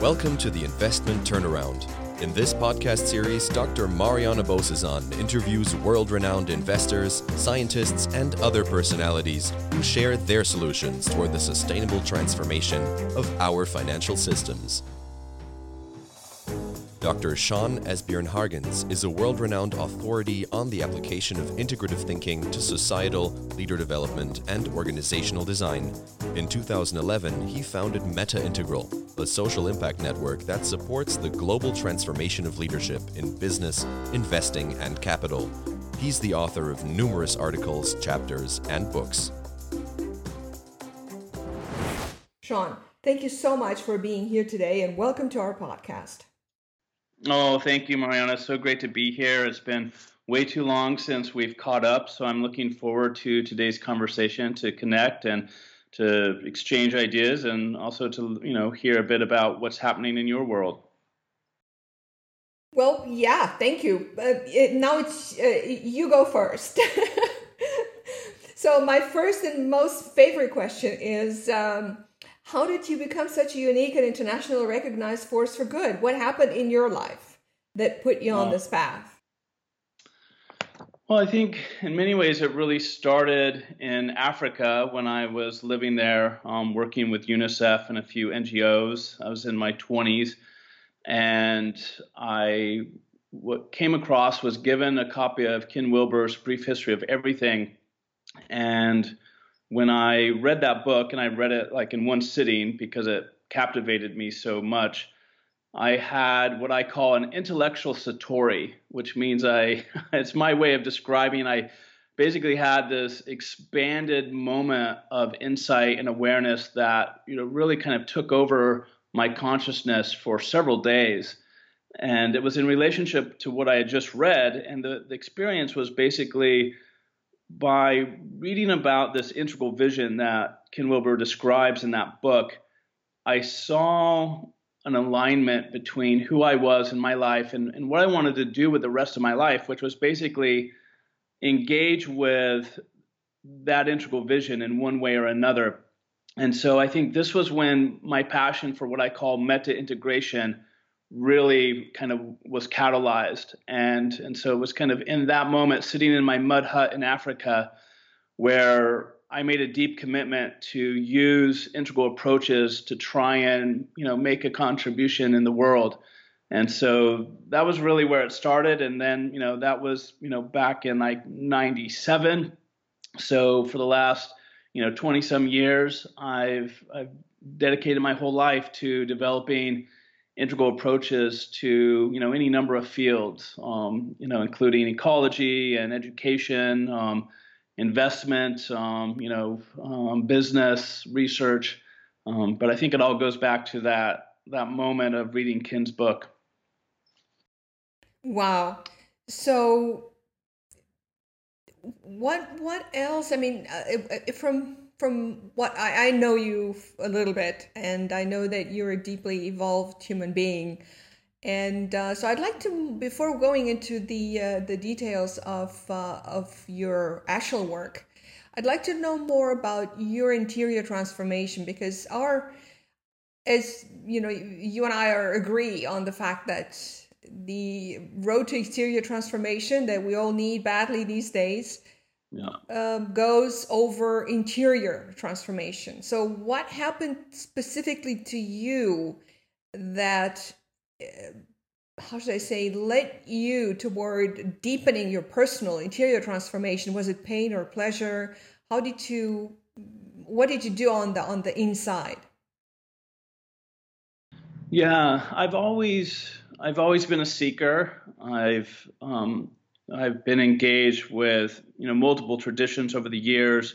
Welcome to the Investment Turnaround. In this podcast series, Dr. Mariana Bozesan interviews world renowned investors, scientists, and other personalities who share their solutions toward the sustainable transformation of our financial systems. Dr. Sean Esbjörn Hargens is a world renowned authority on the application of integrative thinking to societal, leader development, and organizational design. In 2011, he founded Meta Integral, a social impact network that supports the global transformation of leadership in business, investing, and capital. He's the author of numerous articles, chapters, and books. Sean, thank you so much for being here today and welcome to our podcast. Oh, thank you, Mariana. So great to be here. It's been way too long since we've caught up, so I'm looking forward to today's conversation to connect and to exchange ideas and also to you know hear a bit about what's happening in your world. Well, yeah, thank you. Uh, it, now it's uh, you go first. so my first and most favorite question is. Um, how did you become such a unique and internationally recognized force for good? What happened in your life that put you on this path? Well, I think in many ways it really started in Africa when I was living there, um, working with UNICEF and a few NGOs. I was in my 20s, and I what came across was given a copy of Ken Wilber's Brief History of Everything, and when I read that book and I read it like in one sitting because it captivated me so much, I had what I call an intellectual satori, which means I it's my way of describing I basically had this expanded moment of insight and awareness that you know really kind of took over my consciousness for several days. And it was in relationship to what I had just read and the, the experience was basically by reading about this integral vision that Ken Wilber describes in that book, I saw an alignment between who I was in my life and, and what I wanted to do with the rest of my life, which was basically engage with that integral vision in one way or another. And so I think this was when my passion for what I call meta integration really kind of was catalyzed. And and so it was kind of in that moment sitting in my mud hut in Africa where I made a deep commitment to use integral approaches to try and you know make a contribution in the world. And so that was really where it started. And then you know that was you know back in like 97 so for the last you know 20 some years I've I've dedicated my whole life to developing integral approaches to you know any number of fields, um, you know, including ecology and education, um, investment, um, you know, um, business, research. Um, but I think it all goes back to that that moment of reading Ken's book. Wow. So what what else? I mean, uh, from from what I, I know you a little bit, and I know that you're a deeply evolved human being. And uh, so I'd like to, before going into the uh, the details of uh, of your actual work, I'd like to know more about your interior transformation because our, as you know, you and I are agree on the fact that the road to exterior transformation that we all need badly these days yeah. uh, goes over interior transformation. So, what happened specifically to you that, uh, how should I say, led you toward deepening your personal interior transformation? Was it pain or pleasure? How did you, what did you do on the on the inside? Yeah, I've always I've always been a seeker. I've um, I've been engaged with you know multiple traditions over the years.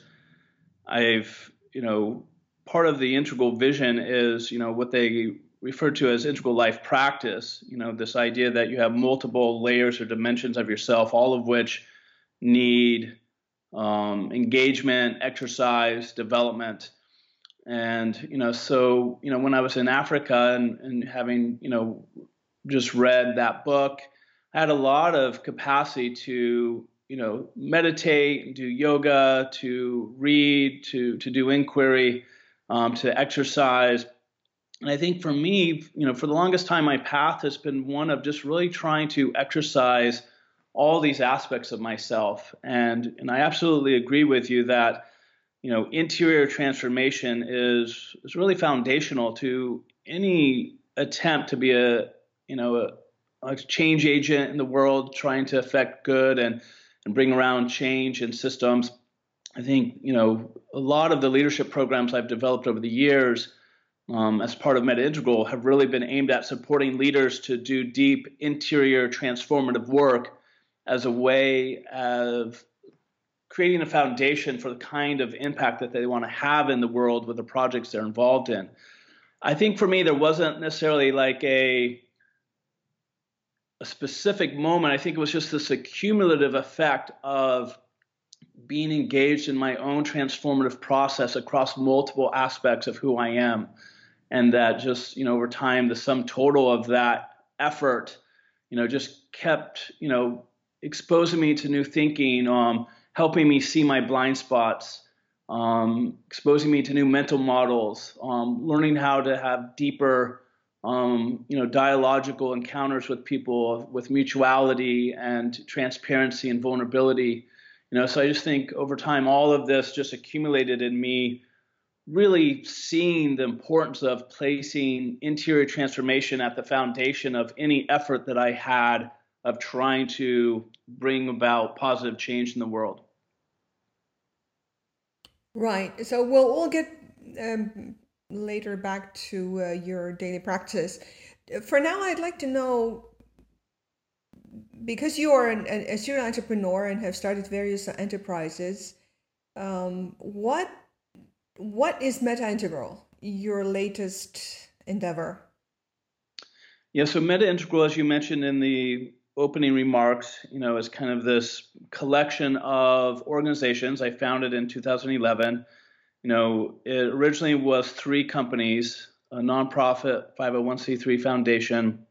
I've you know part of the integral vision is you know what they refer to as integral life practice. You know this idea that you have multiple layers or dimensions of yourself, all of which need um, engagement, exercise, development. And you know, so you know, when I was in Africa and, and having you know just read that book had a lot of capacity to you know meditate, do yoga, to read, to to do inquiry, um, to exercise, And I think for me, you know, for the longest time, my path has been one of just really trying to exercise all these aspects of myself. And and I absolutely agree with you that, you know, interior transformation is is really foundational to any attempt to be a, you know, a, change agent in the world, trying to affect good and and bring around change in systems. I think, you know, a lot of the leadership programs I've developed over the years um, as part of Meta Integral have really been aimed at supporting leaders to do deep interior transformative work as a way of creating a foundation for the kind of impact that they want to have in the world with the projects they're involved in. I think for me, there wasn't necessarily like a a specific moment. I think it was just this accumulative effect of being engaged in my own transformative process across multiple aspects of who I am and that just you know over time the sum total of that effort you know just kept you know exposing me to new thinking um, helping me see my blind spots um, exposing me to new mental models um, learning how to have deeper um, you know dialogical encounters with people with mutuality and transparency and vulnerability you know so i just think over time all of this just accumulated in me really seeing the importance of placing interior transformation at the foundation of any effort that I had of trying to bring about positive change in the world. Right. So we'll we'll get um, later back to uh, your daily practice. For now, I'd like to know because you are an, a serial entrepreneur and have started various enterprises. Um, what what is Meta Integral, your latest endeavor? Yeah, so Meta Integral, as you mentioned in the opening remarks, you know, is kind of this collection of organizations. I founded in 2011. You know, it originally was three companies, a nonprofit 501c3 foundation,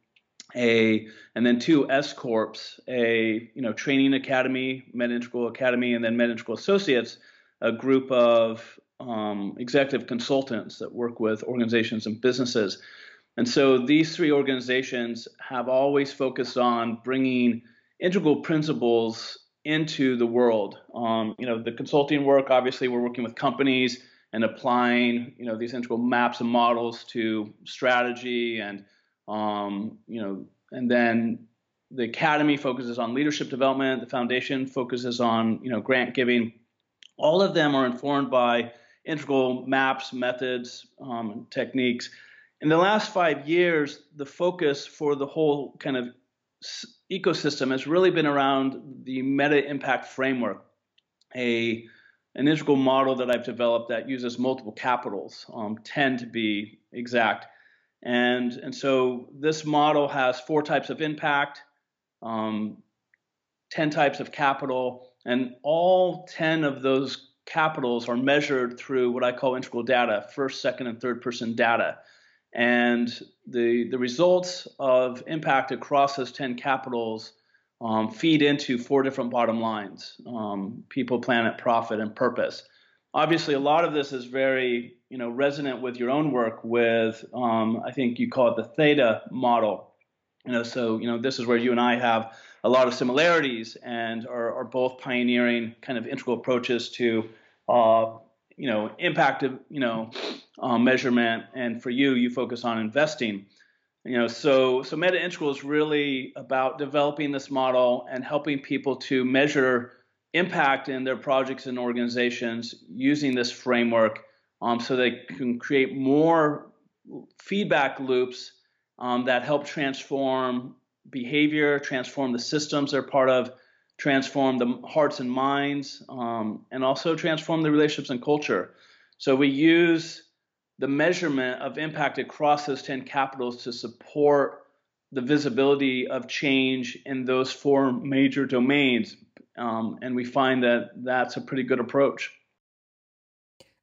a and then two S corps, a you know training academy, Meta Integral Academy, and then Meta Integral Associates, a group of um, executive consultants that work with organizations and businesses. And so these three organizations have always focused on bringing integral principles into the world. Um, you know, the consulting work, obviously, we're working with companies and applying, you know, these integral maps and models to strategy and, um, you know, and then the academy focuses on leadership development. The foundation focuses on, you know, grant giving. All of them are informed by integral maps, methods, um, techniques. In the last five years, the focus for the whole kind of ecosystem has really been around the meta impact framework, a an integral model that I've developed that uses multiple capitals, um, 10 to be exact. And, and so this model has four types of impact, um, 10 types of capital, and all 10 of those capitals are measured through what I call integral data, first, second, and third person data. And the, the results of impact across those 10 capitals um, feed into four different bottom lines um, people, planet, profit, and purpose. Obviously, a lot of this is very you know, resonant with your own work with, um, I think you call it the theta model. You know, so you know, this is where you and I have a lot of similarities and are, are both pioneering kind of integral approaches to uh, you know impact of you know uh, measurement and for you you focus on investing. You know so so meta integral is really about developing this model and helping people to measure impact in their projects and organizations using this framework um, so they can create more feedback loops um, that help transform behavior, transform the systems they're part of, transform the hearts and minds, um, and also transform the relationships and culture. So we use the measurement of impact across those 10 capitals to support the visibility of change in those four major domains. Um, and we find that that's a pretty good approach.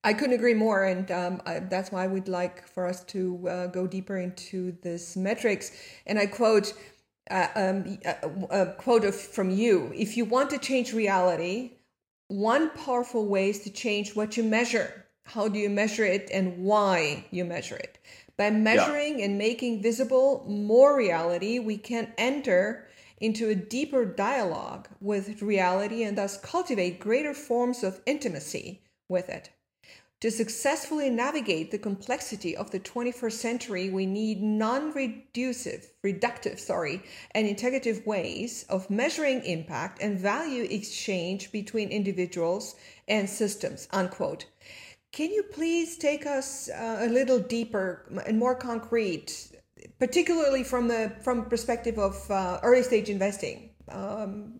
I couldn't agree more, and um, I, that's why we'd like for us to uh, go deeper into this metrics. And I quote uh, um, a, a quote from you if you want to change reality one powerful way is to change what you measure how do you measure it and why you measure it By measuring yeah. and making visible more reality, we can enter into a deeper dialogue with reality and thus cultivate greater forms of intimacy with it. To successfully navigate the complexity of the 21st century, we need non-reductive, reductive, sorry, and integrative ways of measuring impact and value exchange between individuals and systems, unquote. Can you please take us uh, a little deeper and more concrete, particularly from the from perspective of uh, early stage investing? Um,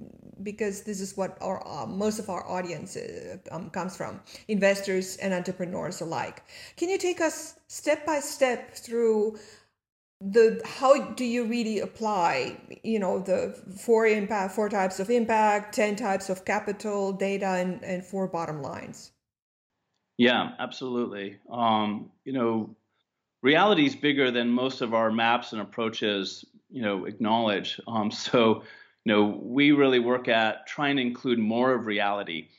because this is what our uh, most of our audience uh, um, comes from investors and entrepreneurs alike. Can you take us step by step through the how do you really apply you know the four impact four types of impact 10 types of capital data and, and four bottom lines? Yeah absolutely. Um, you know reality is bigger than most of our maps and approaches you know acknowledge. Um, so you know, we really work at trying to include more of reality.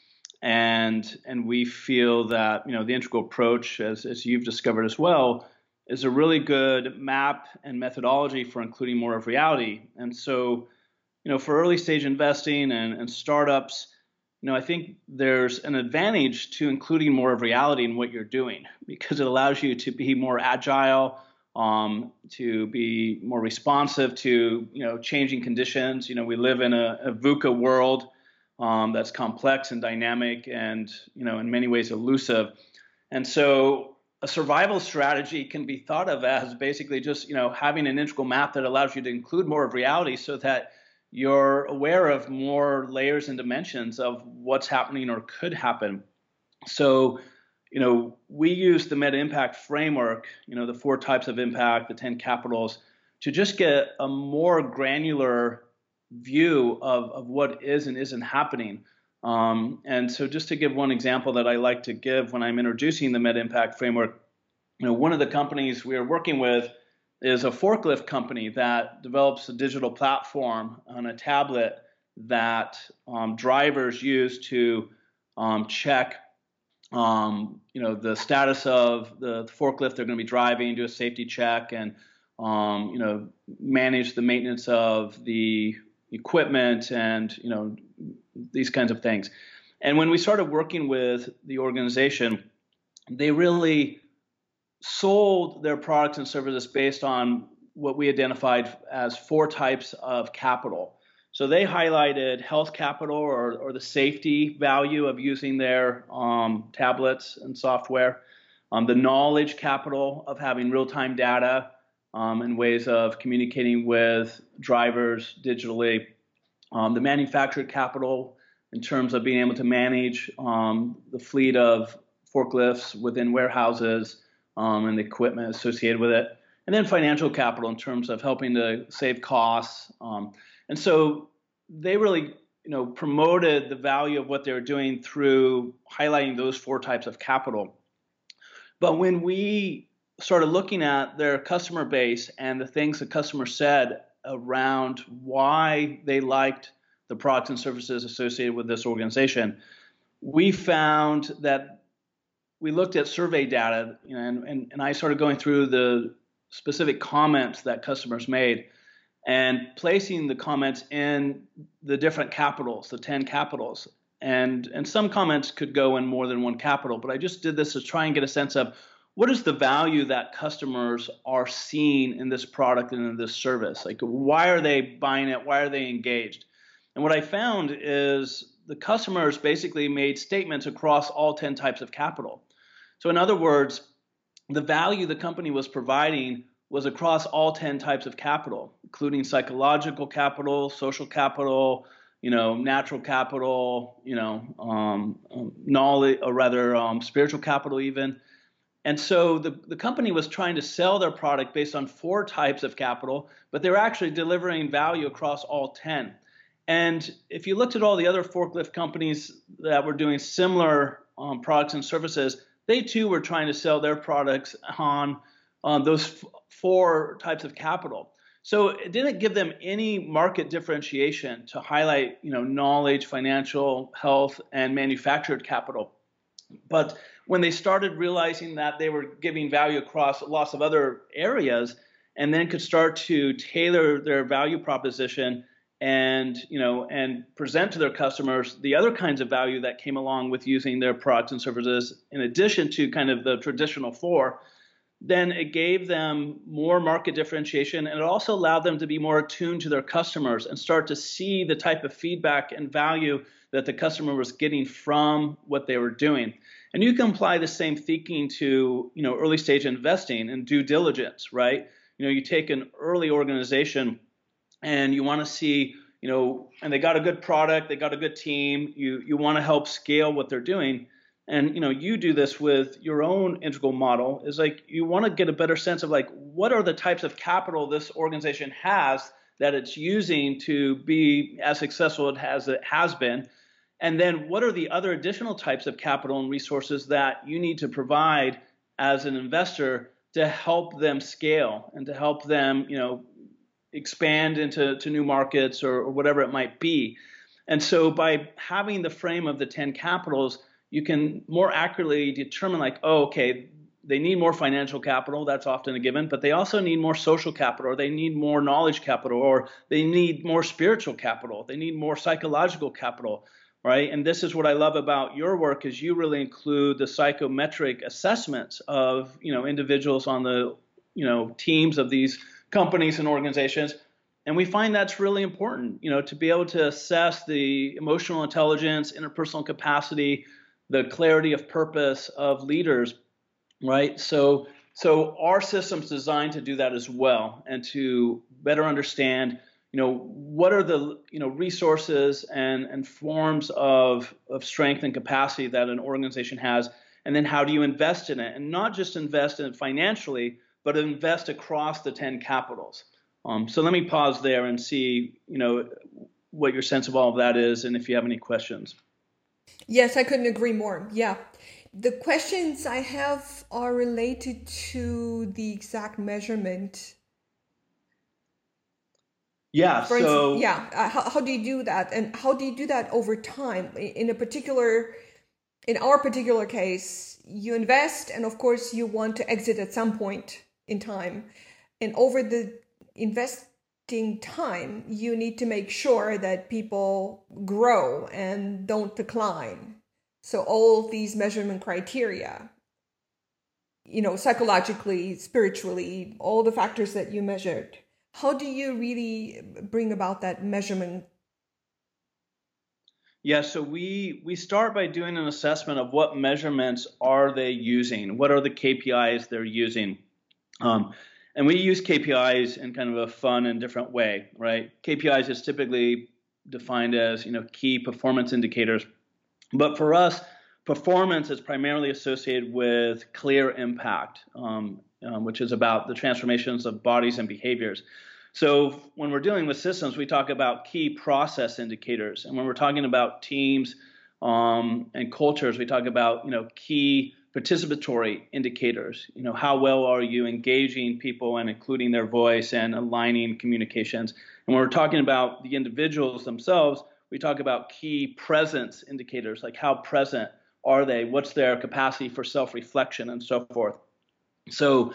And, and we feel that, you know, the integral approach, as, as you've discovered as well, is a really good map and methodology for including more of reality. And so, you know, for early stage investing and, and startups, you know, I think there's an advantage to including more of reality in what you're doing because it allows you to be more agile, um, to be more responsive to you know changing conditions. You know, we live in a, a VUCA world um, that's complex and dynamic, and you know, in many ways elusive. And so, a survival strategy can be thought of as basically just you know having an integral map that allows you to include more of reality, so that you're aware of more layers and dimensions of what's happening or could happen. So you know, we use the meta impact framework, you know, the four types of impact, the 10 capitals, to just get a more granular view of, of what is and isn't happening. Um, and so, just to give one example that I like to give when I'm introducing the meta impact framework, you know, one of the companies we are working with is a forklift company that develops a digital platform on a tablet that um, drivers use to um, check um, you know, the status of the, forklift they're going to be driving, do a safety check, and um, you know, manage the maintenance of the equipment and you know these kinds of things. And when we started working with the organization, they really sold their products and services based on what we identified as four types of capital. So they highlighted health capital or, or the safety value of using their um, tablets and software, um, the knowledge capital of having real time data um, and ways of communicating with drivers digitally, um, the manufactured capital in terms of being able to manage um, the fleet of forklifts within warehouses um, and the equipment associated with it, and then financial capital in terms of helping to save costs. And so they really you know promoted the value of what they were doing through highlighting those four types of capital. But when we started looking at their customer base and the things the customer said around why they liked the products and services associated with this organization, we found that we looked at survey data you know, and, and, and I started going through the specific comments that customers made and placing the comments in the different capitals, the 10 capitals. And, and some comments could go in more than one capital, but I just did this to try and get a sense of what is the value that customers are seeing in this product and in this service? Like, why are they buying it? Why are they engaged? And what I found is the customers basically made statements across all 10 types of capital. So, in other words, the value the company was providing was across all 10 types of capital, including psychological capital, social capital, you know, natural capital, you know, um, um, knowledge, or rather, um, spiritual capital, even. And so the, the company was trying to sell their product based on four types of capital, but they were actually delivering value across all 10. And if you looked at all the other forklift companies that were doing similar um, products and services, they too were trying to sell their products on um, those f- four types of capital. So it didn't give them any market differentiation to highlight, you know, knowledge, financial, health, and manufactured capital. But when they started realizing that they were giving value across lots of other areas and then could start to tailor their value proposition and you know and present to their customers the other kinds of value that came along with using their products and services in addition to kind of the traditional four then it gave them more market differentiation and it also allowed them to be more attuned to their customers and start to see the type of feedback and value that the customer was getting from what they were doing. And you can apply the same thinking to, you know, early stage investing and due diligence, right? You know, you take an early organization and you want to see, you know, and they got a good product, they got a good team, you you want to help scale what they're doing and you know you do this with your own integral model is like you want to get a better sense of like what are the types of capital this organization has that it's using to be as successful as it has been. And then what are the other additional types of capital and resources that you need to provide as an investor to help them scale and to help them you know expand into to new markets or, or whatever it might be? And so by having the frame of the 10 capitals you can more accurately determine like, oh, okay, they need more financial capital. That's often a given, but they also need more social capital, or they need more knowledge capital, or they need more spiritual capital. They need more psychological capital, right? And this is what I love about your work is you really include the psychometric assessments of you know individuals on the you know teams of these companies and organizations. And we find that's really important, you know, to be able to assess the emotional intelligence, interpersonal capacity, the clarity of purpose of leaders, right? So, so our system's designed to do that as well, and to better understand, you know, what are the you know resources and and forms of of strength and capacity that an organization has, and then how do you invest in it, and not just invest in it financially, but invest across the ten capitals. Um, so let me pause there and see, you know, what your sense of all of that is, and if you have any questions. Yes, I couldn't agree more. Yeah. The questions I have are related to the exact measurement. Yeah. For so instance, yeah, uh, how, how do you do that, and how do you do that over time? In a particular, in our particular case, you invest, and of course, you want to exit at some point in time, and over the invest time, you need to make sure that people grow and don't decline. So all these measurement criteria, you know, psychologically, spiritually, all the factors that you measured, how do you really bring about that measurement? Yeah, so we we start by doing an assessment of what measurements are they using, what are the KPIs they're using. Um, and we use KPIs in kind of a fun and different way, right? KPIs is typically defined as you know key performance indicators, but for us, performance is primarily associated with clear impact, um, um, which is about the transformations of bodies and behaviors. So when we're dealing with systems, we talk about key process indicators, and when we're talking about teams um, and cultures, we talk about you know key participatory indicators. You know, how well are you engaging people and including their voice and aligning communications? And when we're talking about the individuals themselves, we talk about key presence indicators, like how present are they? What's their capacity for self-reflection and so forth. So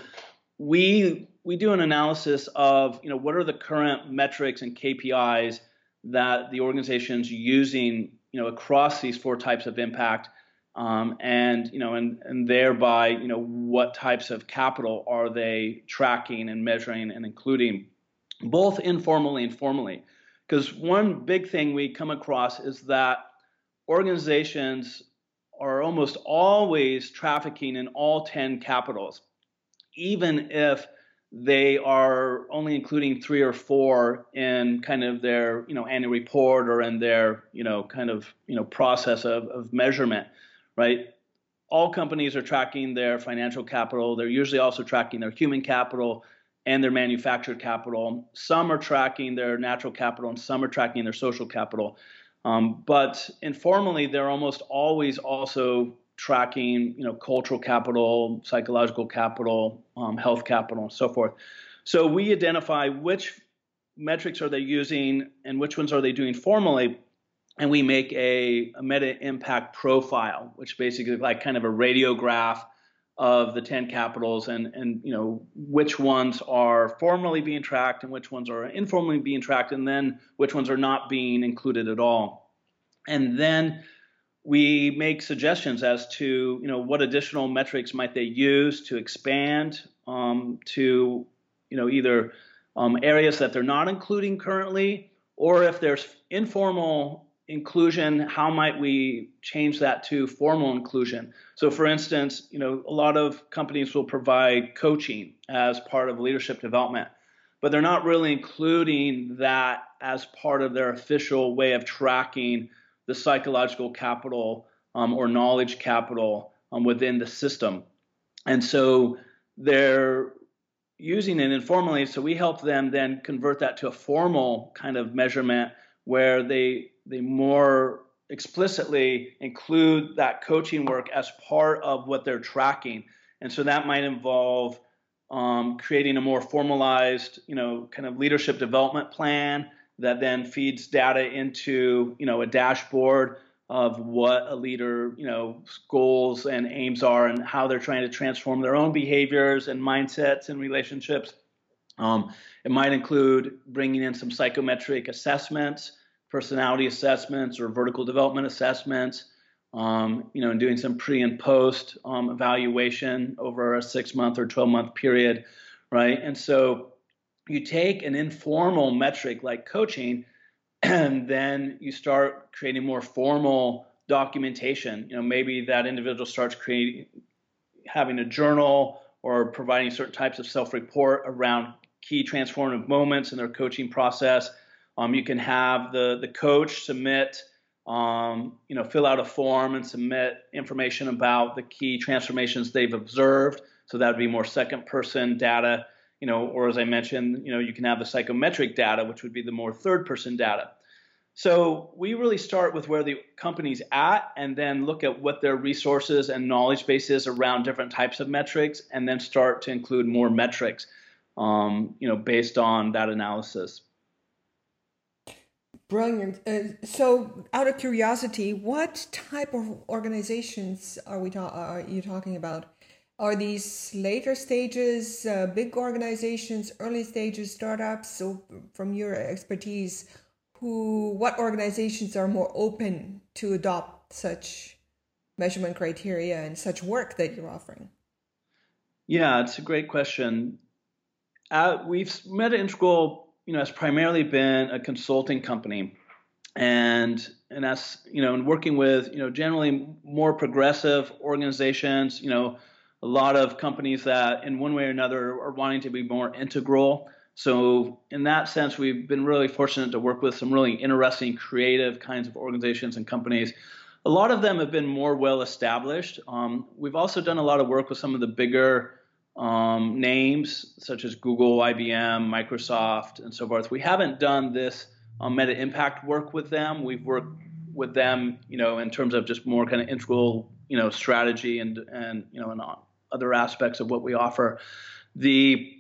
we we do an analysis of you know what are the current metrics and KPIs that the organization's using you know across these four types of impact um, and you know, and and thereby, you know, what types of capital are they tracking and measuring and including, both informally and formally? Because one big thing we come across is that organizations are almost always trafficking in all 10 capitals, even if they are only including three or four in kind of their you know annual report or in their you know kind of you know process of, of measurement right? All companies are tracking their financial capital. They're usually also tracking their human capital and their manufactured capital. Some are tracking their natural capital and some are tracking their social capital. Um, but informally, they're almost always also tracking, you know, cultural capital, psychological capital, um, health capital, and so forth. So we identify which metrics are they using and which ones are they doing formally, and we make a, a meta impact profile, which basically like kind of a radiograph of the 10 capitals and and you know which ones are formally being tracked and which ones are informally being tracked and then which ones are not being included at all. And then we make suggestions as to you know what additional metrics might they use to expand um, to you know either um, areas that they're not including currently or if there's informal inclusion, how might we change that to formal inclusion? So, for instance, you know, a lot of companies will provide coaching as part of leadership development, but they're not really including that as part of their official way of tracking the psychological capital um, or knowledge capital um, within the system. And so they're using it informally. So we help them then convert that to a formal kind of measurement where they they more explicitly include that coaching work as part of what they're tracking. And so that might involve um, creating a more formalized, you know, kind of leadership development plan that then feeds data into, you know, a dashboard of what a leader, you know, goals and aims are and how they're trying to transform their own behaviors and mindsets and relationships. Um, it might include bringing in some psychometric assessments personality assessments or vertical development assessments, um, you know, and doing some pre and post um, evaluation over a six month or 12 month period, right? And so you take an informal metric like coaching, and then you start creating more formal documentation. You know, maybe that individual starts creating, having a journal or providing certain types of self report around key transformative moments in their coaching process um, you can have the the coach submit, um, you know, fill out a form and submit information about the key transformations they've observed. So that would be more second person data, you know, or as I mentioned, you know, you can have the psychometric data, which would be the more third person data. So we really start with where the company's at and then look at what their resources and knowledge base is around different types of metrics and then start to include more metrics, um, you know, based on that analysis. Brilliant. Uh, so, out of curiosity, what type of organizations are we ta- are you talking about? Are these later stages, uh, big organizations, early stages, startups? So, from your expertise, who what organizations are more open to adopt such measurement criteria and such work that you're offering? Yeah, it's a great question. Uh, we've Meta Integral you know, has primarily been a consulting company, and and as you know, and working with you know generally more progressive organizations, you know, a lot of companies that in one way or another are wanting to be more integral. So in that sense, we've been really fortunate to work with some really interesting, creative kinds of organizations and companies. A lot of them have been more well established. Um, we've also done a lot of work with some of the bigger um, names such as Google, IBM, Microsoft, and so forth. We haven't done this um, meta impact work with them. We've worked with them, you know, in terms of just more kind of integral, you know, strategy and and you know and other aspects of what we offer. The,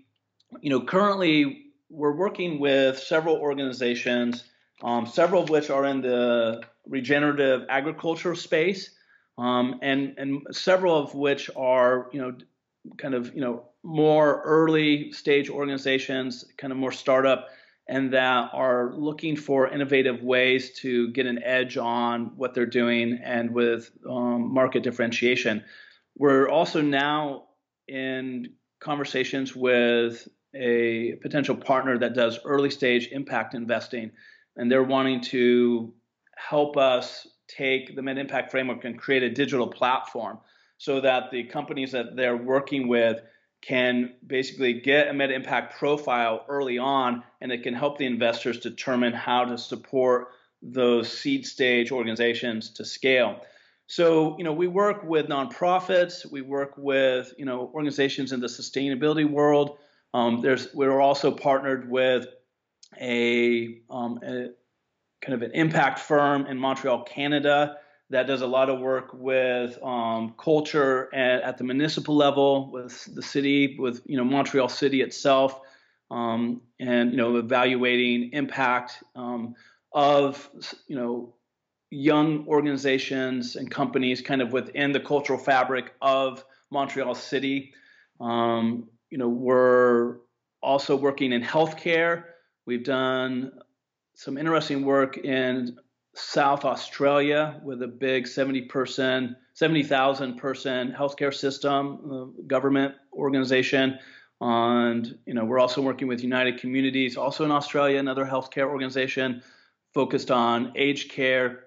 you know, currently we're working with several organizations, um, several of which are in the regenerative agriculture space, um, and and several of which are, you know, kind of you know more early stage organizations, kind of more startup, and that are looking for innovative ways to get an edge on what they're doing and with um, market differentiation. We're also now in conversations with a potential partner that does early stage impact investing, and they're wanting to help us take the Meta Impact framework and create a digital platform so that the companies that they're working with can basically get a meta impact profile early on and it can help the investors determine how to support those seed stage organizations to scale. So, you know, we work with nonprofits, we work with, you know, organizations in the sustainability world. Um, there's, we're also partnered with a, um, a kind of an impact firm in Montreal, Canada, that does a lot of work with um, culture at, at, the municipal level, with the city, with you know Montreal City itself, um, and you know evaluating impact um, of you know young organizations and companies kind of within the cultural fabric of Montreal City. Um, you know, we're also working in healthcare. We've done some interesting work in South Australia with a big 70 person, 70,000 person healthcare system, uh, government organization. And you know, we're also working with United Communities, also in Australia, another healthcare organization focused on aged care.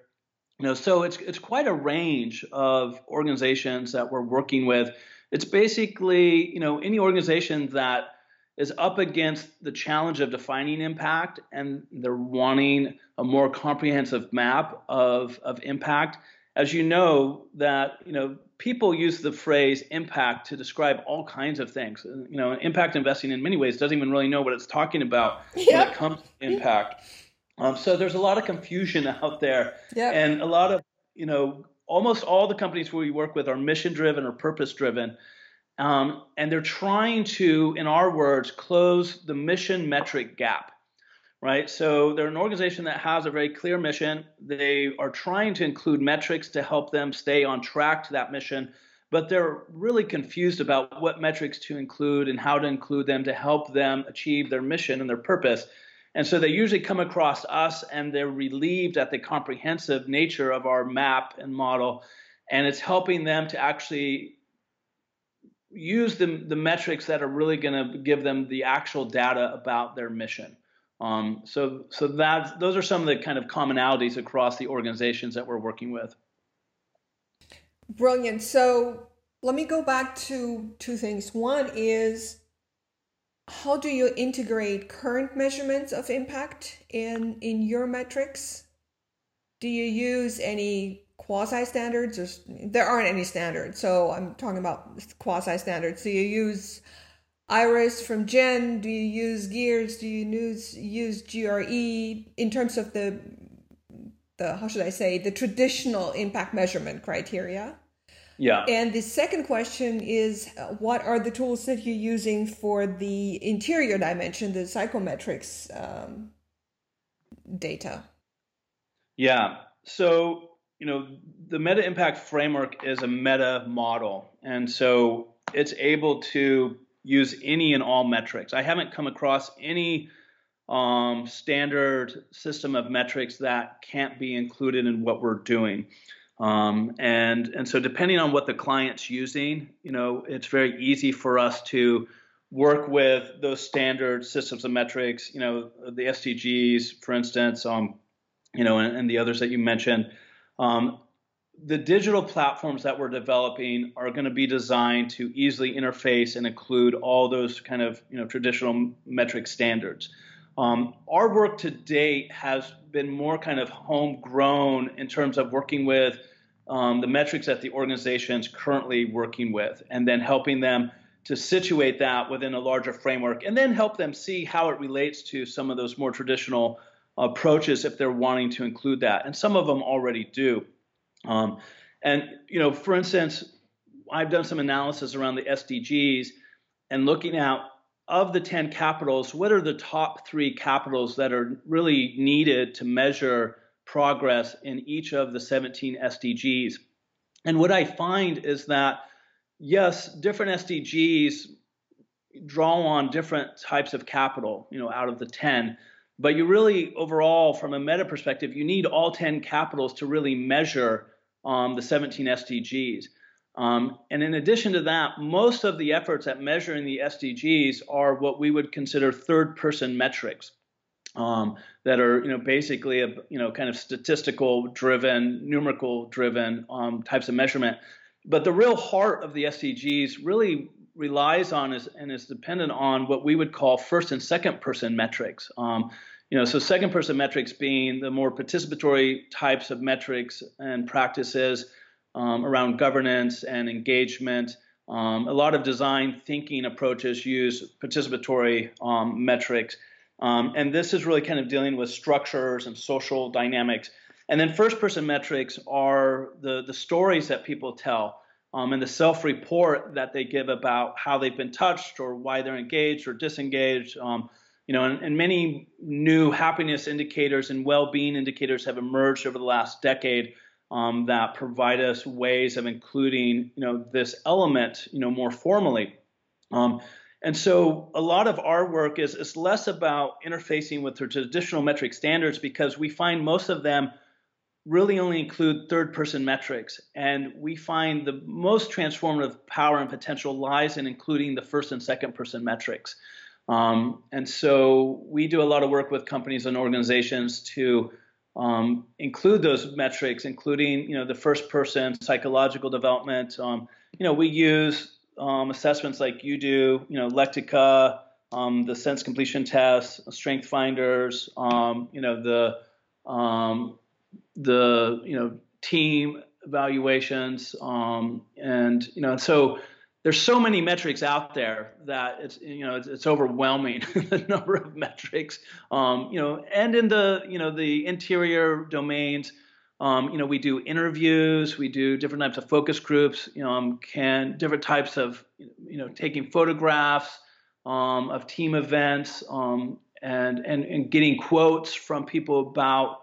You know, so it's it's quite a range of organizations that we're working with. It's basically you know any organization that is up against the challenge of defining impact and they're wanting a more comprehensive map of, of impact. As you know, that you know people use the phrase impact to describe all kinds of things. You know, impact investing in many ways doesn't even really know what it's talking about yep. when it comes to impact. Um, so there's a lot of confusion out there, yep. and a lot of you know almost all the companies we work with are mission driven or purpose driven. Um, and they're trying to, in our words, close the mission metric gap, right? So they're an organization that has a very clear mission. They are trying to include metrics to help them stay on track to that mission, but they're really confused about what metrics to include and how to include them to help them achieve their mission and their purpose. And so they usually come across us and they're relieved at the comprehensive nature of our map and model. And it's helping them to actually use the, the metrics that are really going to give them the actual data about their mission. Um, so so that those are some of the kind of commonalities across the organizations that we're working with. Brilliant. So let me go back to two things. One is how do you integrate current measurements of impact in in your metrics? Do you use any quasi standards or there aren't any standards. So i'm talking about quasi standards do you use iris from GIIN do you use GIIRS do you use use GRI in terms of the the how should i say the traditional impact measurement criteria. Yeah. And the second question is what are the tools that you're using for the interior dimension the psychometrics um, data? Yeah. So you know, the meta impact framework is a meta model. And so it's able to use any and all metrics. I haven't come across any um, standard system of metrics that can't be included in what we're doing. Um, and and so depending on what the client's using, you know, it's very easy for us to work with those standard systems of metrics. You know, the SDGs, for instance, um, you know, and, and the others that you mentioned. Um, the digital platforms that we're developing are going to be designed to easily interface and include all those kind of you know traditional metric standards. Um, our work to date has been more kind of homegrown in terms of working with um, the metrics that the organization is currently working with, and then helping them to situate that within a larger framework, and then help them see how it relates to some of those more traditional approaches if they're wanting to include that. And some of them already do. Um, and, you know, for instance, I've done some analysis around the SDGs and looking at of the 10 capitals, what are the top three capitals that are really needed to measure progress in each of the 17 SDGs? And what I find is that, yes, different SDGs draw on different types of capital, you know, out of the 10. But you really, overall, from a meta perspective, you need all 10 capitals to really measure um, the 17 SDGs. Um, and in addition to that, most of the efforts at measuring the SDGs are what we would consider third-person metrics um, that are, you know, basically a, you know, kind of statistical-driven, numerical-driven um, types of measurement. But the real heart of the SDGs really relies on is, and is dependent on what we would call first and second person metrics. Um, you know, so second person metrics being the more participatory types of metrics and practices um, around governance and engagement. Um, a lot of design thinking approaches use participatory um, metrics. Um, and this is really kind of dealing with structures and social dynamics. And then first person metrics are the, the stories that people tell um, and the self report that they give about how they've been touched or why they're engaged or disengaged. Um, you know, and, and many new happiness indicators and well-being indicators have emerged over the last decade um, that provide us ways of including, you know, this element, you know, more formally. Um, and so a lot of our work is, is less about interfacing with the traditional metric standards because we find most of them really only include third person metrics. And we find the most transformative power and potential lies in including the first and second person metrics. Um, and so we do a lot of work with companies and organizations to um, include those metrics, including you know the first person psychological development. Um, you know we use um, assessments like you do, you know Lectica, um, the sentence completion Test, strength finders, um, you know the the you know team evaluations, um, and you know so there's so many metrics out there that it's you know it's, it's overwhelming the number of metrics. Um, you know and in the you know the interior domains um, you know we do interviews we do different types of focus groups you know um, can different types of you know taking photographs um, of team events um, and, and and getting quotes from people about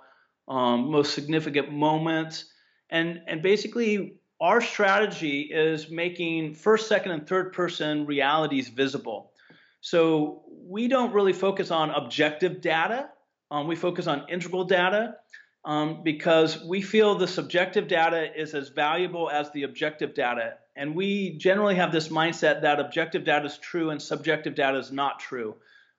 um, most significant moments and and basically our strategy is making first, second, and third person realities visible. So we don't really focus on objective data. Um, we focus on integral data um, because we feel the subjective data is as valuable as the objective data. And we generally have this mindset that objective data is true and subjective data is not true.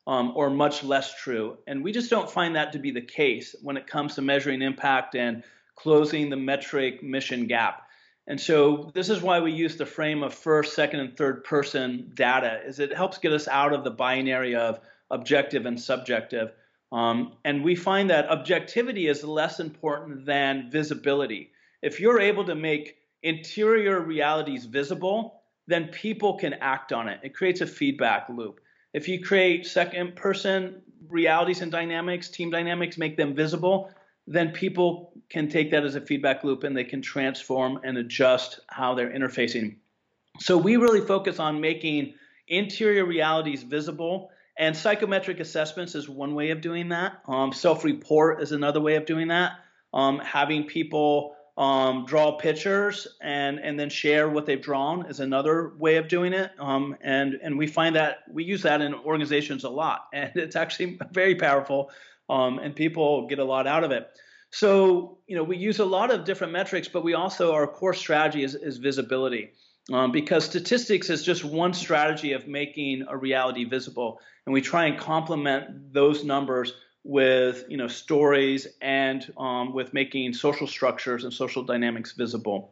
Um, or much less true. And we just don't find that to be the case when it comes to measuring impact and closing the metric mission gap. And so this is why we use the frame of first, second, and third person data, is it helps get us out of the binary of objective and subjective. Um, and we find that objectivity is less important than visibility. If you're able to make interior realities visible, then people can act on it. It creates a feedback loop. If you create second person realities and dynamics, team dynamics, make them visible, then people can take that as a feedback loop and they can transform and adjust how they're interfacing. So we really focus on making interior realities visible. And psychometric assessments is one way of doing that. Um, Self report is another way of doing that. Um, having people um, draw pictures and, and then share what they've drawn is another way of doing it. Um, and, and we find that we use that in organizations a lot. And it's actually very powerful um, and people get a lot out of it. So, you know, we use a lot of different metrics, but we also, our core strategy is, is visibility. Um, because statistics is just one strategy of making a reality visible. And we try and complement those numbers with, you know, stories and um, with making social structures and social dynamics visible.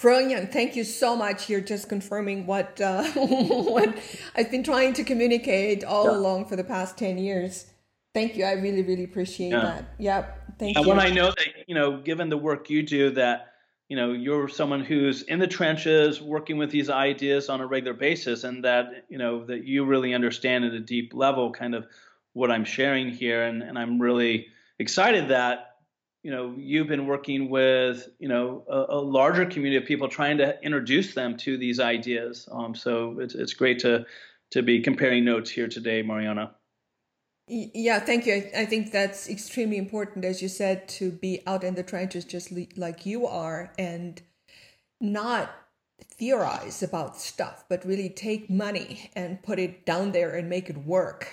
Brilliant. Thank you so much. You're just confirming what, uh, what I've been trying to communicate all yeah. along for the past 10 years. Thank you. I really, really appreciate yeah. that. Yep. Thank and you. And when I know that, you know, given the work you do, that, you know, you're someone who's in the trenches working with these ideas on a regular basis and that, you know, that you really understand at a deep level kind of what I'm sharing here. And, and I'm really excited that, you know, you've been working with, you know, a, a larger community of people trying to introduce them to these ideas. Um, so it's, it's great to, to be comparing notes here today, Mariana. Yeah, thank you. I, think that's extremely important, as you said, to be out in the trenches just like you are and not theorize about stuff, but really take money and put it down there and make it work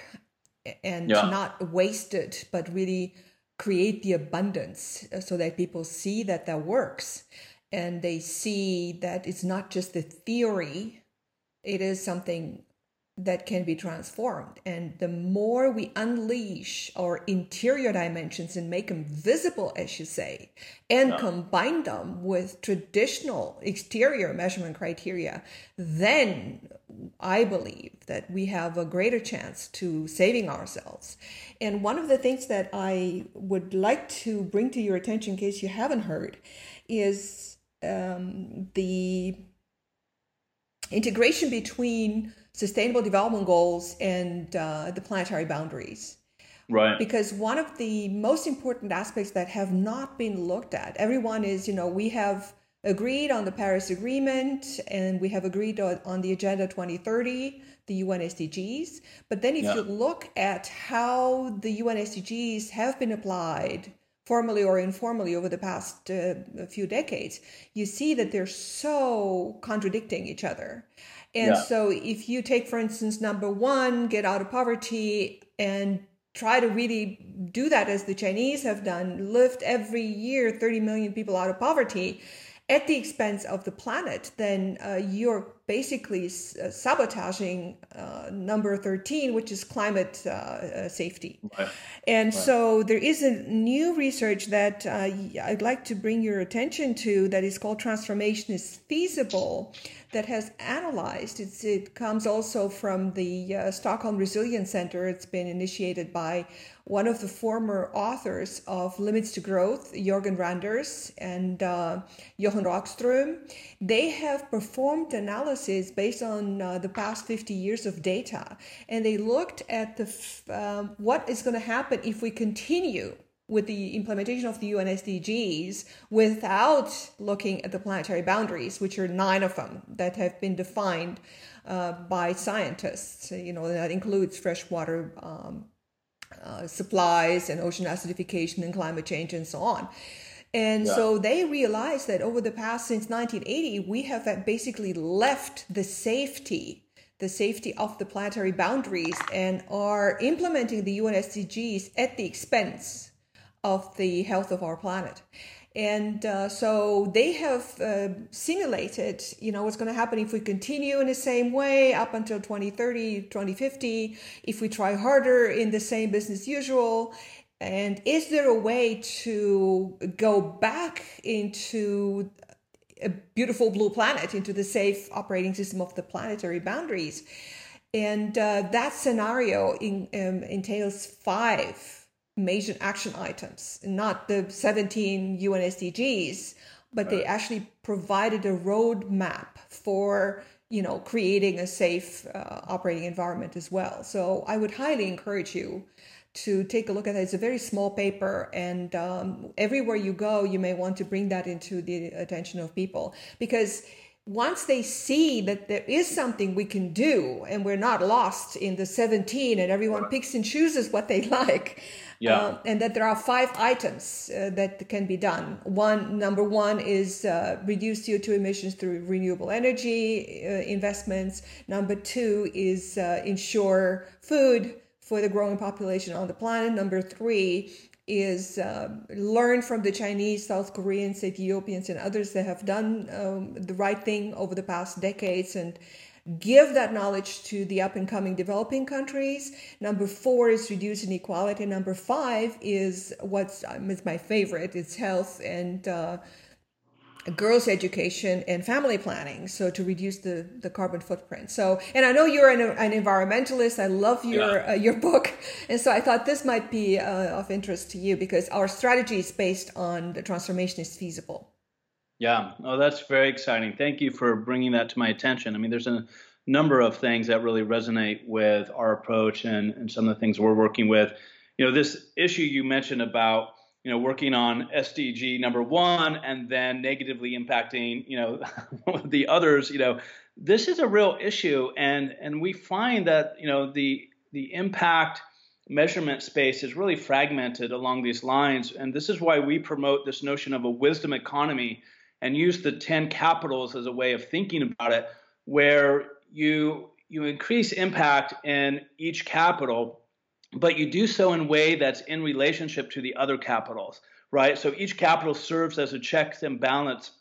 and yeah. not waste it, but really create the abundance uh, so that people see that that works and they see that it's not just the theory, it is something that can be transformed. And the more we unleash our interior dimensions and make them visible, as you say, and yeah. combine them with traditional exterior measurement criteria, then I believe that we have a greater chance to saving ourselves. And one of the things that I would like to bring to your attention, in case you haven't heard, is um, the integration between sustainable development goals and uh, the planetary boundaries. Right. Because one of the most important aspects that have not been looked at, everyone is, you know, we have agreed on the Paris Agreement and we have agreed on the Agenda 2030, the UN SDGs. But then if yeah. you look at how the UN SDGs have been applied formally or informally over the past uh, few decades, you see that they're so contradicting each other. And yeah. so if you take, for instance, number one, get out of poverty and try to really do that as the Chinese have done, lift every year 30 million people out of poverty, at the expense of the planet, then uh, you're basically uh, sabotaging uh, number 13, which is climate uh, uh safety. Right. And right. so there is a new research that uh, I'd like to bring your attention to that is called Transformation is Feasible that has analyzed. It's, it comes also from the uh, Stockholm Resilience Center. It's been initiated by one of the former authors of Limits to Growth, Jorgen Randers and uh, Johan Rockström. They have performed analysis based on uh, the past 50 years of data, and they looked at the uh, what is going to happen if we continue with the implementation of the UN SDGs without looking at the planetary boundaries, which are nine of them that have been defined uh, by scientists. You know, that includes freshwater um, uh, supplies and ocean acidification and climate change and so on. And yeah. so they realized that over the past since 1980, we have basically left the safety the safety of the planetary boundaries and are implementing the UN SDGs at the expense of the health of our planet. And uh, so they have uh, simulated, you know, what's going to happen if we continue in the same way up until 2030, 2050, if we try harder in the same business usual. And is there a way to go back into a beautiful blue planet, into the safe operating system of the planetary boundaries? And uh, that scenario in, um, entails five major action items, not the 17 UN SDGs, but right. they actually provided a roadmap for you know creating a safe uh, operating environment as well. So I would highly encourage you to take a look at it. It's a very small paper, and um, everywhere you go, you may want to bring that into the attention of people because once they see that there is something we can do and we're not lost in the 17 and everyone picks and chooses what they like yeah. Uh, and that there are five items uh, that can be done. One, number one is uh, reduce CO2 emissions through renewable energy uh, investments. Number two is uh, ensure food for the growing population on the planet. Number three is uh, learn from the Chinese, South Koreans, Ethiopians, and others that have done um, the right thing over the past decades and give that knowledge to the up and coming developing countries. Number four is reduce inequality. Number five is what's um, is my favorite. It's health and uh, girls' education and family planning. So to reduce the the carbon footprint. So and I know you're an, an environmentalist. I love your yeah. uh, your book, and so I thought this might be uh, of interest to you because our strategy is based on the transformation is feasible. Yeah, oh, that's very exciting. Thank you for bringing that to my attention. I mean, there's a number of things that really resonate with our approach and, and some of the things we're working with. You know, this issue you mentioned about you know working on SDG number one and then negatively impacting you know the others. You know, this is a real issue, and and we find that you know the the impact measurement space is really fragmented along these lines, and this is why we promote this notion of a wisdom economy and use the 10 capitals as a way of thinking about it, where you you increase impact in each capital, but you do so in a way that's in relationship to the other capitals, right? So each capital serves as a checks and balance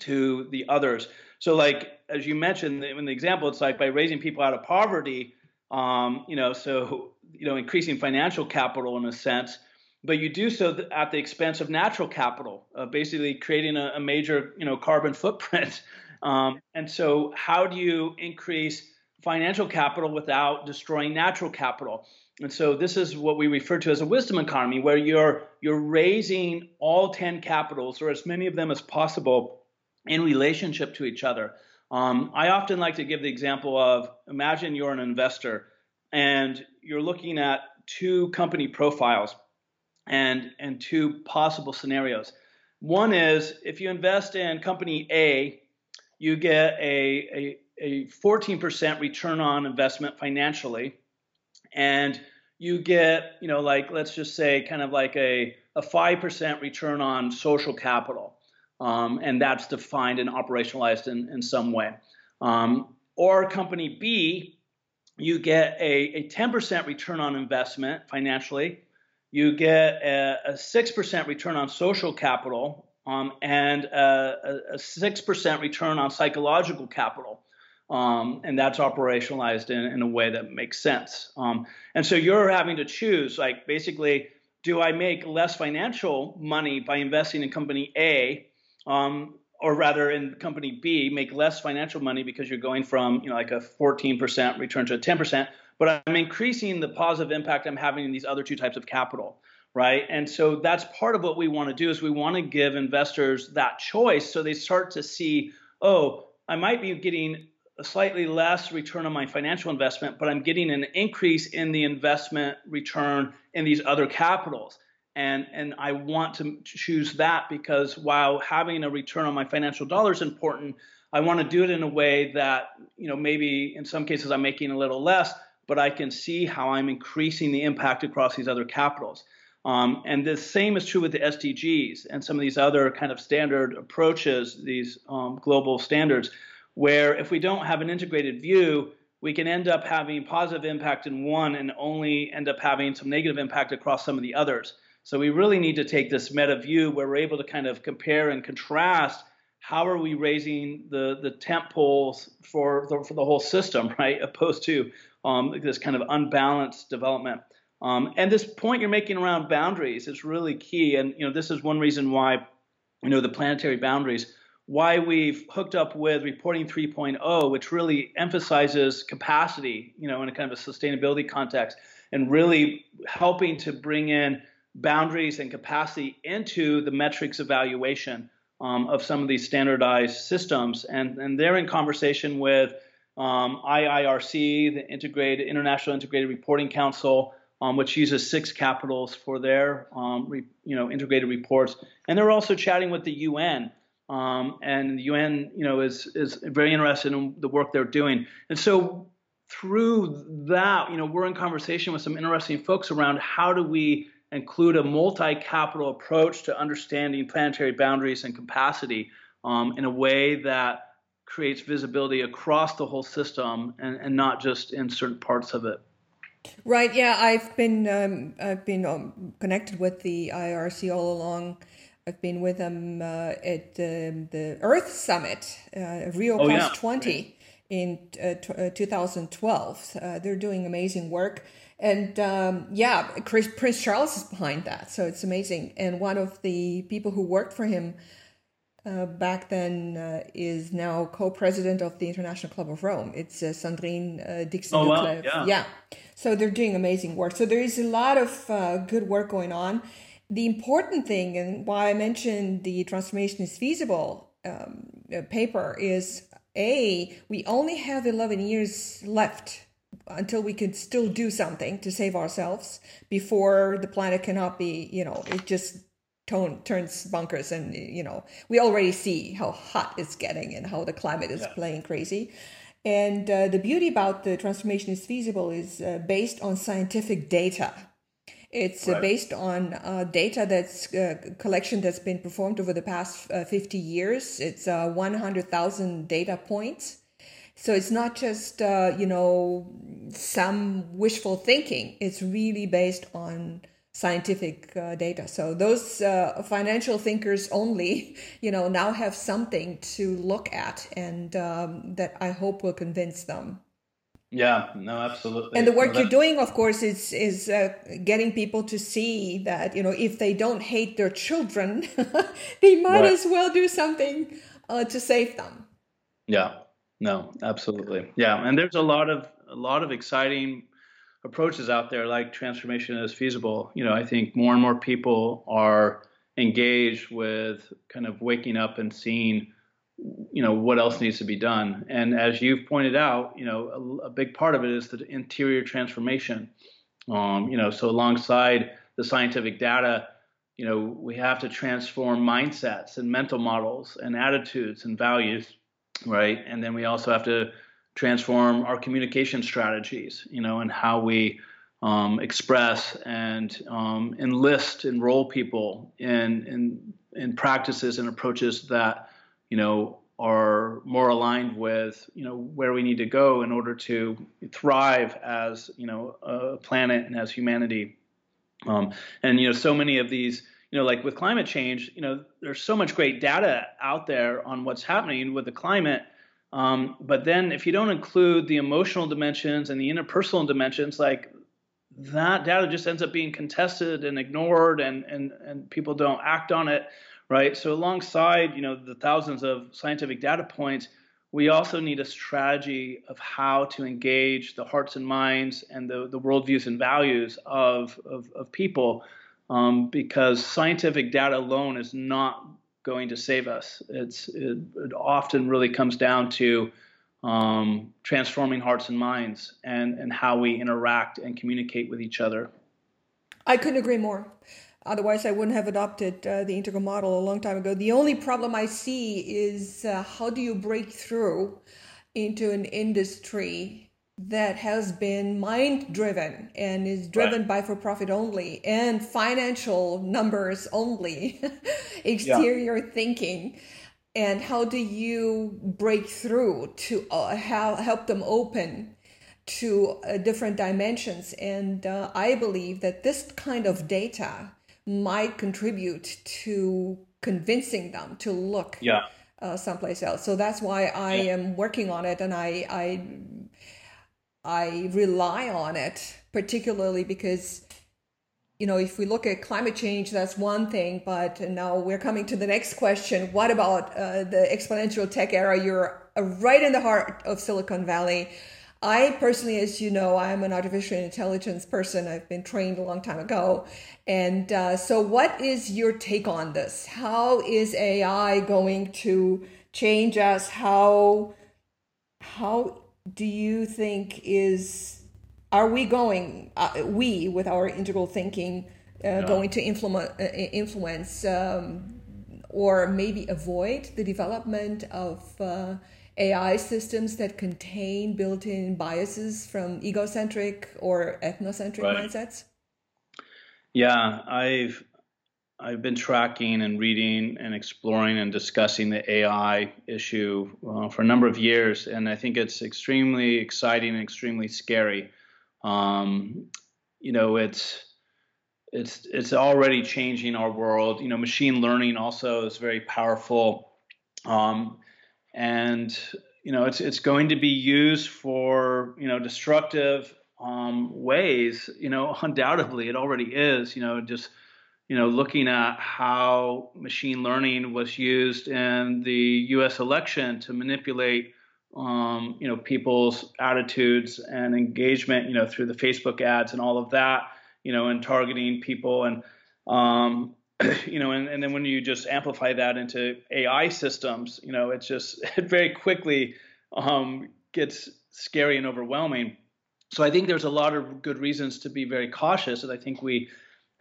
to the others. So, like as you mentioned in the example, it's like by raising people out of poverty, um, you know, so you know, increasing financial capital in a sense but you do so at the expense of natural capital, uh, basically creating a, a, major, you know, carbon footprint. Um, and so, how do you increase financial capital without destroying natural capital? And so, this is what we refer to as a wisdom economy, where you're you're raising all ten capitals, or as many of them as possible, in relationship to each other. Um, I often like to give the example of imagine you're an investor and you're looking at two company profiles and and two possible scenarios. One is if you invest in company A, you get a, a, a 14% return on investment financially, and you get, you know, like let's just say kind of like a, a 5% return on social capital. Um, and that's defined and operationalized in, in some way. Um, or company B, you get a, a 10% return on investment financially, you get a, a 6% return on social capital, um, and a, a, 6% return on psychological capital. Um, and that's operationalized in, in, a way that makes sense. Um, and so you're having to choose, like, basically, do I make less financial money by investing in company A um, or rather in company B, make less financial money because you're going from, you know, like a 14% return to a 10%, but I'm increasing the positive impact I'm having in these other two types of capital, right? And so that's part of what we want to do is we want to give investors that choice so they start to see, oh, I might be getting a slightly less return on my financial investment, but I'm getting an increase in the investment return in these other capitals and and I want to choose that because while having a return on my financial dollar is important, I want to do it in a way that you know maybe in some cases I'm making a little less, but I can see how I'm increasing the impact across these other capitals. Um, and the same is true with the SDGs and some of these other kind of standard approaches, these um, global standards, where if we don't have an integrated view, we can end up having positive impact in one and only end up having some negative impact across some of the others. So we really need to take this meta view where we're able to kind of compare and contrast how are we raising the the temp poles for the, for the whole system, right? Opposed to um, this kind of unbalanced development. Um, and this point you're making around boundaries is really key. And you know this is one reason why you know the planetary boundaries why we've hooked up with reporting 3.0 which really emphasizes capacity you know in a kind of a sustainability context and really helping to bring in boundaries and capacity into the metrics evaluation um, of some of these standardized systems. And, and they're in conversation with um, IIRC, the Integrated International Integrated Reporting Council, um, which uses six capitals for their um, re, you know integrated reports. And they're also chatting with the UN. Um, and the UN, you know, is is very interested in the work they're doing. And so through that, you know, we're in conversation with some interesting folks around how do we include a multi-capital approach to understanding planetary boundaries and capacity um, in a way that creates visibility across the whole system and, and not just in certain parts of it. Right. Yeah, I've been um, I've been um, connected with the IIRC all along. I've been with them uh, at um, the Earth Summit, uh, Rio oh, Plus yeah. 20 in uh, t- uh, 2012. Uh, they're doing amazing work and um, yeah, Chris, Prince Charles is behind that, so it's amazing. And one of the people who worked for him uh, back then uh, is now co-president of the International Club of Rome. It's uh, Sandrine uh, Dixson oh, wow. yeah. yeah. So they're doing amazing work. So there is a lot of uh, good work going on. The important thing, and why I mentioned the transformation is feasible um, uh, paper, is a we only have eleven years left until we can still do something to save ourselves before the planet cannot be, you know, it just tone, turns bunkers. And, you know, we already see how hot it's getting and how the climate is yeah. playing crazy. And uh, the beauty about the transformation is feasible is uh, based on scientific data. It's uh, right. based on uh, data that's uh, collection that's been performed over the past uh, 50 years. It's 100,000 data points so it's not just, uh, you know, some wishful thinking. It's really based on scientific uh, data. So those uh, financial thinkers only, you know, now have something to look at and um, that I hope will convince them. Yeah, no, absolutely. And the work no, you're doing, of course, is is uh, getting people to see that you know if they don't hate their children, they might right. as well do something uh, to save them. Yeah, no, absolutely. Yeah, and there's a lot of a lot of exciting approaches out there like transformation is feasible. You know, I think more and more people are engaged with kind of waking up and seeing you know what else needs to be done and as you've pointed out you know a, a big part of it is the interior transformation um, you know so alongside the scientific data you know, we have to transform mindsets and mental models and attitudes and values, right? And then we also have to transform our communication strategies, you know, and how we um, express and um, enlist, enroll people in, in in practices and approaches that you know are more aligned with you know where we need to go in order to thrive as you know a planet and as humanity. Um, and you know so many of these you know like with climate change you know there's so much great data out there on what's happening with the climate um, but then if you don't include the emotional dimensions and the interpersonal dimensions like that data just ends up being contested and ignored and, and, and people don't act on it, right? So alongside, you know, the thousands of scientific data points, we also need a strategy of how to engage the hearts and minds and the, the worldviews and values of, of, of people um, because scientific data alone is not going to save us. It's, it, it often really comes down to um, transforming hearts and minds and, and how we interact and communicate with each other. I couldn't agree more. Otherwise, I wouldn't have adopted uh, the integral model a long time ago. The only problem I see is uh, how do you break through into an industry that has been mind driven and is driven right. by for profit only and financial numbers only, exterior yeah. thinking and how do you break through to uh, help them open to uh, different dimensions and uh, i believe that this kind of data might contribute to convincing them to look yeah. uh, someplace else so that's why i yeah. am working on it and i i i rely on it particularly because you know, if we look at climate change, that's one thing, but now we're coming to the next question. What about uh, the exponential tech era? You're uh, right in the heart of Silicon Valley. I personally, as you know, I'm an artificial intelligence person. I've been trained a long time ago. And uh, so, what is your take on this? How is AI going to change us? How, how do you think is are we going uh, we with our integral thinking uh, yeah. going to influence uh, influence um, or maybe avoid the development of uh, AI systems that contain built-in biases from egocentric or ethnocentric right. mindsets? Yeah, I've I've been tracking and reading and exploring and discussing the AI issue uh, for a number of years, and I think it's extremely exciting and extremely scary. Um, you know, it's it's it's already changing our world. You know, machine learning also is very powerful, um, and you know, it's it's going to be used for you know destructive um, ways. You know, undoubtedly, it already is. You know, just you know, looking at how machine learning was used in the U.S. election to manipulate um, you know, people's attitudes and engagement, you know, through the Facebook ads and all of that, you know, and targeting people and, um, you know, and, and then when you just amplify that into AI systems, you know, it just it very quickly um, gets scary and overwhelming. So I think there's a lot of good reasons to be very cautious, and I think we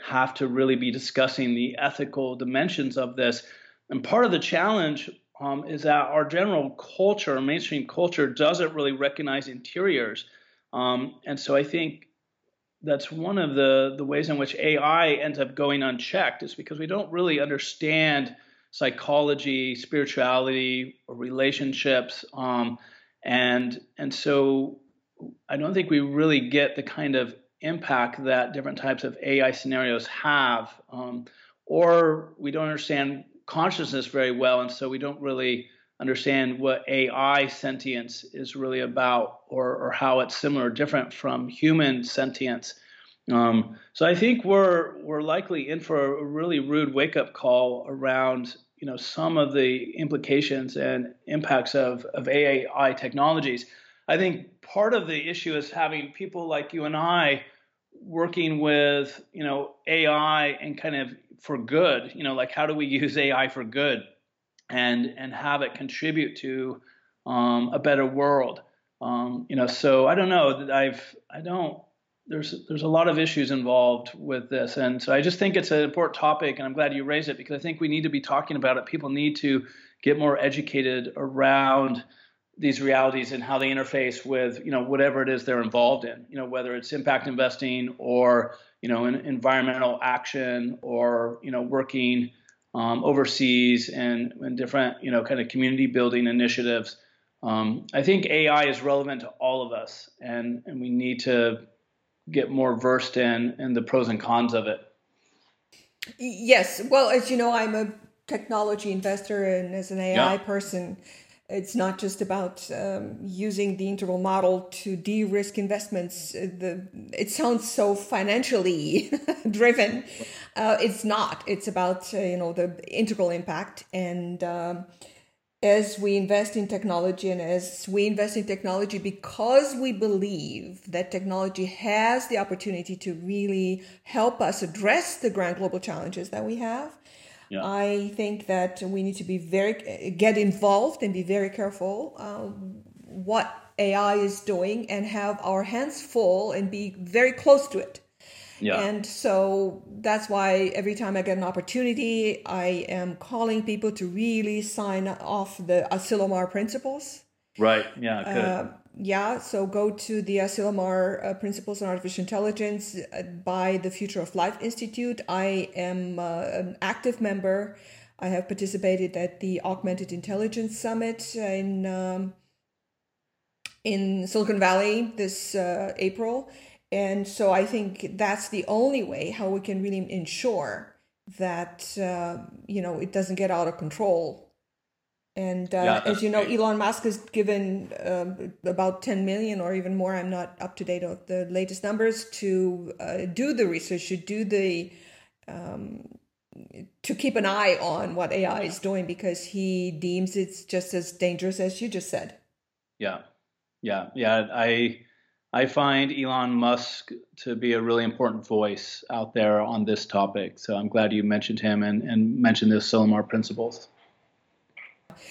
have to really be discussing the ethical dimensions of this. And part of the challenge um, is that our general culture, mainstream culture, doesn't really recognize interiors. Um, and so I think that's one of the, the ways in which AI ends up going unchecked is because we don't really understand psychology, spirituality, or relationships. Um, and, and so I don't think we really get the kind of impact that different types of AI scenarios have. Um, or we don't understand consciousness very well, and so we don't really understand what AI sentience is really about, or, or how it's similar or different from human sentience. Um, so I think we're we're likely in for a really rude wake up call around you know some of the implications and impacts of of AI technologies. I think part of the issue is having people like you and I working with you know AI and kind of for good you know like how do we use ai for good and and have it contribute to um, a better world um, you know so i don't know that i've i don't there's there's a lot of issues involved with this, and so I just think it's an important topic, and I'm glad you raised it because I think we need to be talking about it. People need to get more educated around these realities and how they interface with you know whatever it is they're involved in. You know whether it's impact investing or you know in environmental action or you know working um, overseas and, and different you know kind of community building initiatives. Um, I think AI is relevant to all of us, and and we need to get more versed in in the pros and cons of it. Yes, well, as you know, I'm a technology investor and as an AI yeah. person, it's not just about um, using the integral model to de-risk investments. Uh, the it sounds so financially driven. Uh, it's not. It's about uh, you know the integral impact and. Um, as we invest in technology and as we invest in technology because we believe that technology has the opportunity to really help us address the grand global challenges that we have yeah. i think that we need to be very get involved and be very careful uh, what ai is doing and have our hands full and be very close to it yeah. And so that's why every time I get an opportunity, I am calling people to really sign off the Asilomar principles. Right. Yeah. Good. Uh, yeah. So go to the Asilomar uh, Principles on Artificial Intelligence uh, by the Future of Life Institute. I am uh, an active member. I have participated at the Augmented Intelligence Summit in um, in Silicon Valley this uh, April and so I think that's the only way how we can really ensure that uh, you know it doesn't get out of control. And uh, yeah, as you know, great. Elon Musk has given um, about 10 million or even more. I'm not up to date on the latest numbers to uh, do the research, to do the um, to keep an eye on what AI is doing because he deems it's just as dangerous as you just said. Yeah, yeah, yeah. I I find Elon Musk to be a really important voice out there on this topic. So I'm glad you mentioned him and, and mentioned the Asilomar principles.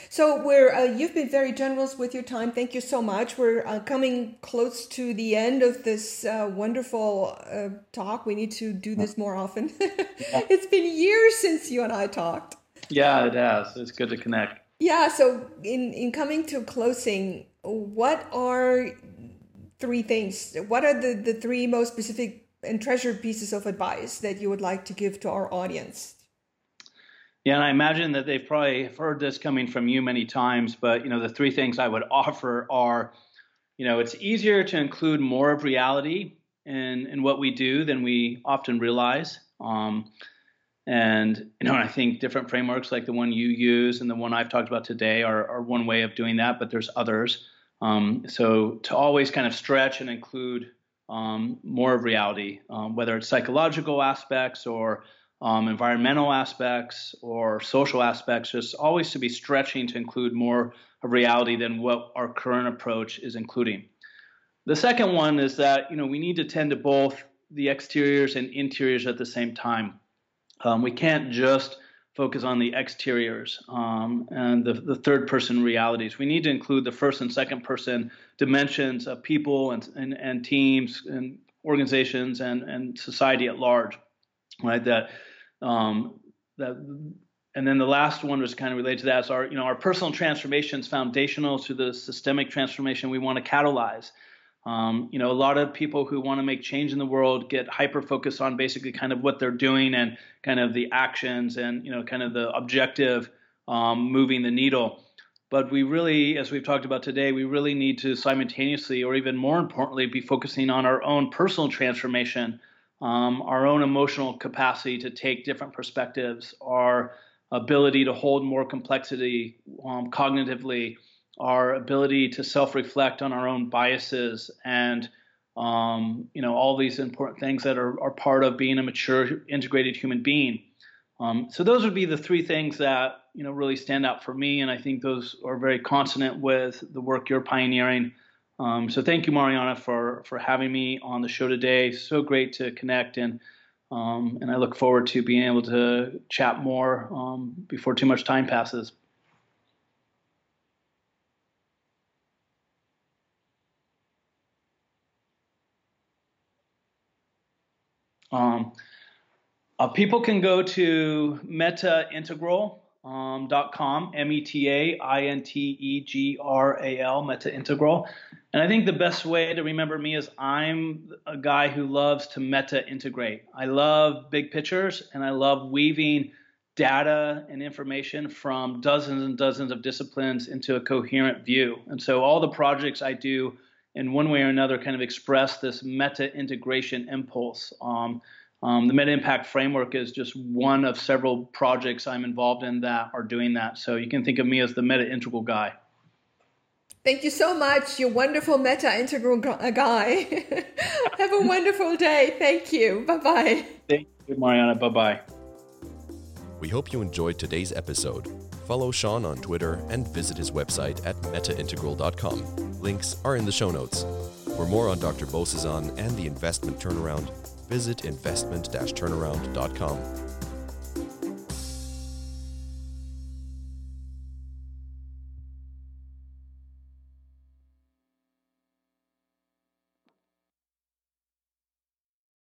So we're uh, you've been very generous with your time. Thank you so much. We're uh, coming close to the end of this uh, wonderful uh, talk. We need to do this more often. it's been years since you and I talked. Yeah, it has. It's good to connect. Yeah. So in in coming to closing, what are three things. What are the, the three most specific and treasured pieces of advice that you would like to give to our audience? Yeah, and I imagine that they've probably heard this coming from you many times, but you know, the three things I would offer are, you know, it's easier to include more of reality in in what we do than we often realize. Um, and you know, I think different frameworks like the one you use and the one I've talked about today are, are one way of doing that, but there's others. Um, so to always kind of stretch and include um, more of reality, um, whether it's psychological aspects or um, environmental aspects or social aspects, just always to be stretching to include more of reality than what our current approach is including. The second one is that you know we need to tend to both the exteriors and interiors at the same time. Um, we can't just focus on the exteriors um, and the, the, third person realities. We need to include the first and second person dimensions of people and, and, and teams and organizations and, and society at large, right? That, um, that, and then the last one was kind of related to that is our, you know, our personal transformation is foundational to the systemic transformation we want to catalyze. Um, you know, a lot of people who want to make change in the world get hyper focused on basically kind of what they're doing and kind of the actions and you know kind of the objective um, moving the needle. But we really, as we've talked about today, we really need to simultaneously, or even more importantly, be focusing on our own personal transformation, um, our own emotional capacity to take different perspectives, our ability to hold more complexity um, cognitively our ability to self-reflect on our own biases and um, you know all these important things that are, are part of being a mature integrated human being. Um, so those would be the three things that you know really stand out for me and i think those are very consonant with the work you're pioneering um, so thank you mariana for for having me on the show today. So great to connect and um, and i look forward to being able to chat more um, before too much time passes. Um, uh, people can go to metaintegral.com, um, dot com, M E T A I N T E G R A L, Meta Integral. And I think the best way to remember me is I'm a guy who loves to meta integrate. I love big pictures and I love weaving data and information from dozens and dozens of disciplines into a coherent view. And so all the projects I do in one way or another kind of express this meta integration impulse. Um, um, the Meta Impact Framework is just one of several projects I'm involved in that are doing that. So you can think of me as the meta integral guy. Thank you so much, you wonderful meta integral uh, guy. Have a wonderful day. Thank you. Bye bye. Thank you, Mariana. Bye bye. We hope you enjoyed today's episode. Follow Sean on Twitter and visit his website at metaintegral.com. Links are in the show notes. For more on Dr. Bozesan and the investment turnaround, visit investment-turnaround.com.